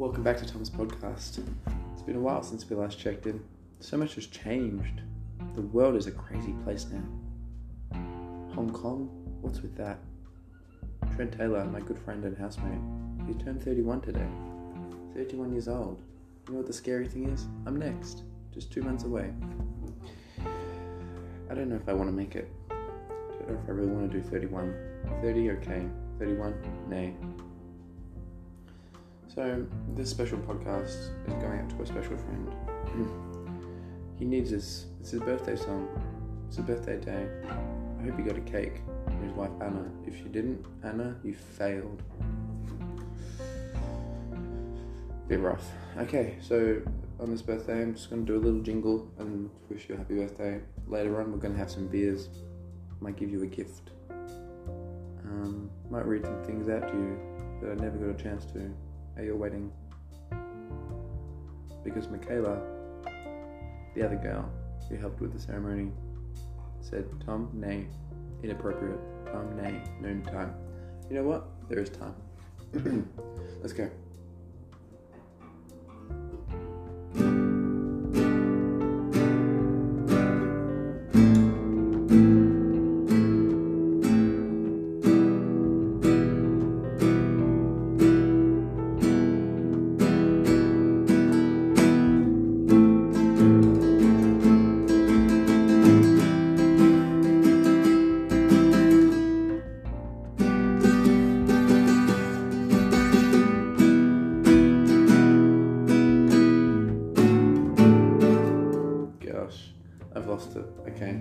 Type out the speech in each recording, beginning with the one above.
Welcome back to Tom's podcast. It's been a while since we last checked in. So much has changed. The world is a crazy place now. Hong Kong? What's with that? Trent Taylor, my good friend and housemate, he turned 31 today. 31 years old. You know what the scary thing is? I'm next. Just two months away. I don't know if I want to make it. I don't know if I really want to do 31. 30, okay. 31, nay. So, this special podcast is going out to a special friend. he needs his, it's his birthday song. It's his birthday day. I hope he got a cake from his wife Anna. If you didn't, Anna, you failed. Bit rough. Okay, so on this birthday, I'm just going to do a little jingle and wish you a happy birthday. Later on, we're going to have some beers. Might give you a gift. Um, might read some things out to you that I never got a chance to at your wedding. Because Michaela, the other girl who helped with the ceremony, said, Tom, nay, inappropriate. Tom, nay, no time. You know what? There is time. Let's go. I've lost it. Okay,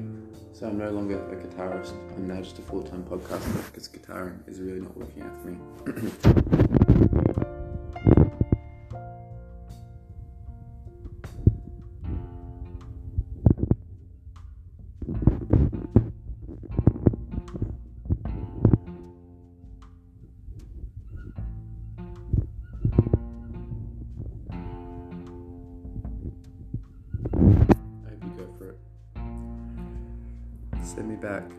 so I'm no longer a guitarist. I'm now just a full-time podcaster because guitaring is really not working out for me. Send me back.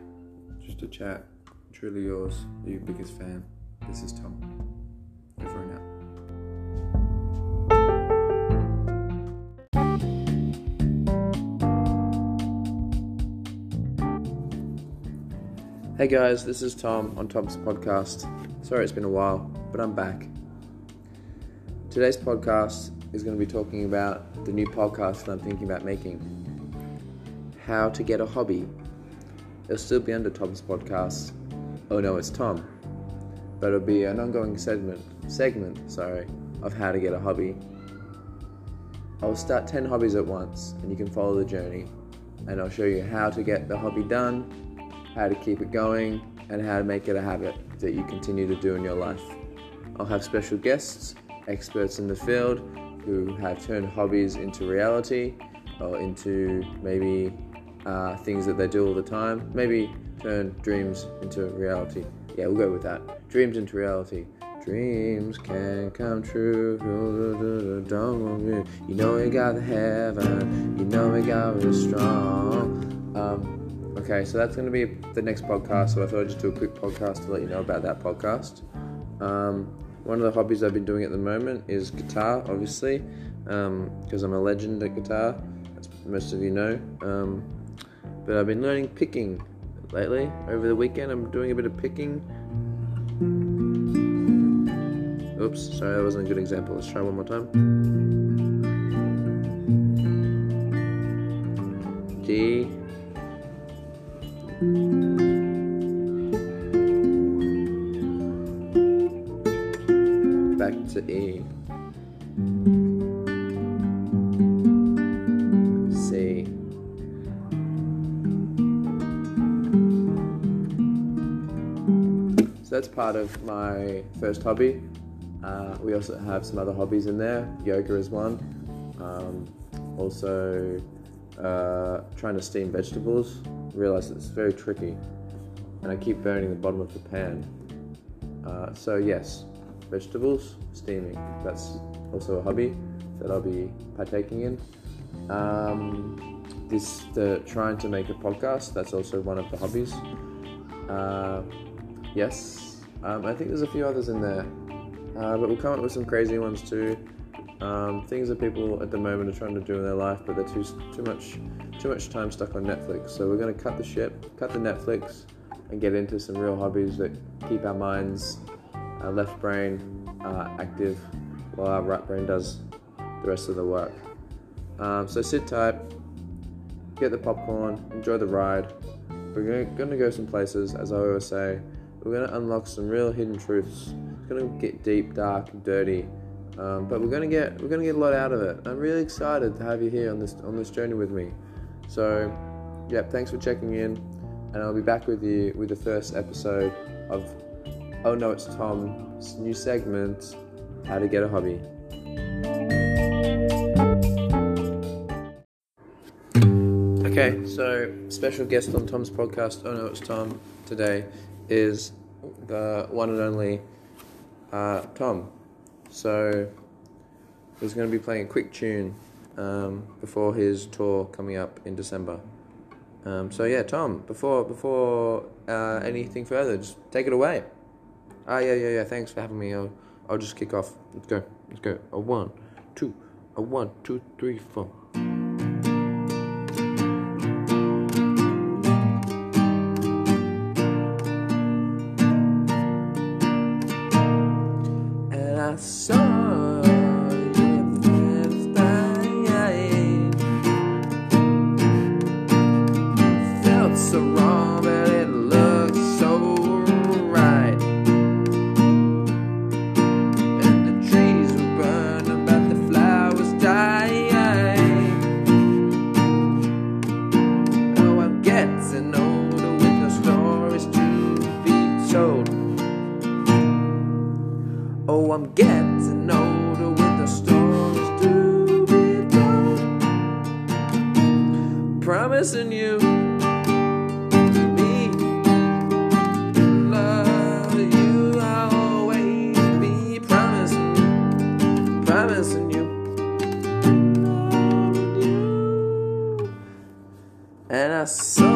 Just a chat. Truly yours, your biggest fan. This is Tom. Over and out. Hey guys, this is Tom on Tom's podcast. Sorry it's been a while, but I'm back. Today's podcast is going to be talking about the new podcast that I'm thinking about making How to Get a Hobby. It'll still be under Tom's podcast. Oh no, it's Tom. But it'll be an ongoing segment, segment, sorry, of how to get a hobby. I'll start 10 hobbies at once and you can follow the journey. And I'll show you how to get the hobby done, how to keep it going, and how to make it a habit that you continue to do in your life. I'll have special guests, experts in the field who have turned hobbies into reality or into maybe uh, things that they do all the time. Maybe turn dreams into reality. Yeah, we'll go with that. Dreams into reality. Dreams can come true. You know we got the heaven. You know we got real strong. Um, okay, so that's going to be the next podcast. So I thought I'd just do a quick podcast to let you know about that podcast. Um, one of the hobbies I've been doing at the moment is guitar, obviously, because I'm a legend at guitar, as most of you know. Um, but I've been learning picking lately. Over the weekend, I'm doing a bit of picking. Oops, sorry, that wasn't a good example. Let's try one more time. D. Back to E. So that's part of my first hobby. Uh, we also have some other hobbies in there. Yoga is one. Um, also, uh, trying to steam vegetables. I Realize it's very tricky, and I keep burning the bottom of the pan. Uh, so yes, vegetables steaming. That's also a hobby that I'll be partaking in. Um, this the trying to make a podcast. That's also one of the hobbies. Yes, um, I think there's a few others in there. Uh, but we'll come up with some crazy ones too. Um, things that people at the moment are trying to do in their life, but they're too too much too much time stuck on Netflix. So we're going to cut the ship, cut the Netflix, and get into some real hobbies that keep our minds, our left brain uh, active, while our right brain does the rest of the work. Um, so sit tight, get the popcorn, enjoy the ride. We're going to go some places, as I always say. We're going to unlock some real hidden truths. It's going to get deep, dark, and dirty. Um, but we're gonna get we're gonna get a lot out of it. I'm really excited to have you here on this on this journey with me. So, yeah, thanks for checking in, and I'll be back with you with the first episode of Oh No, It's Tom's new segment, How to Get a Hobby. Okay, so special guest on Tom's podcast, Oh No, It's Tom, today is the one and only uh, Tom. So he's going to be playing a quick tune um, before his tour coming up in December. Um, so yeah, Tom, before before uh, anything further, just take it away. Ah, yeah, yeah, yeah. Thanks for having me. I'll, I'll just kick off. Let's go. Let's go. A one, two, a one, two, three, four. Promising you me love you I'll always be promising you, promising you. loving you. And I saw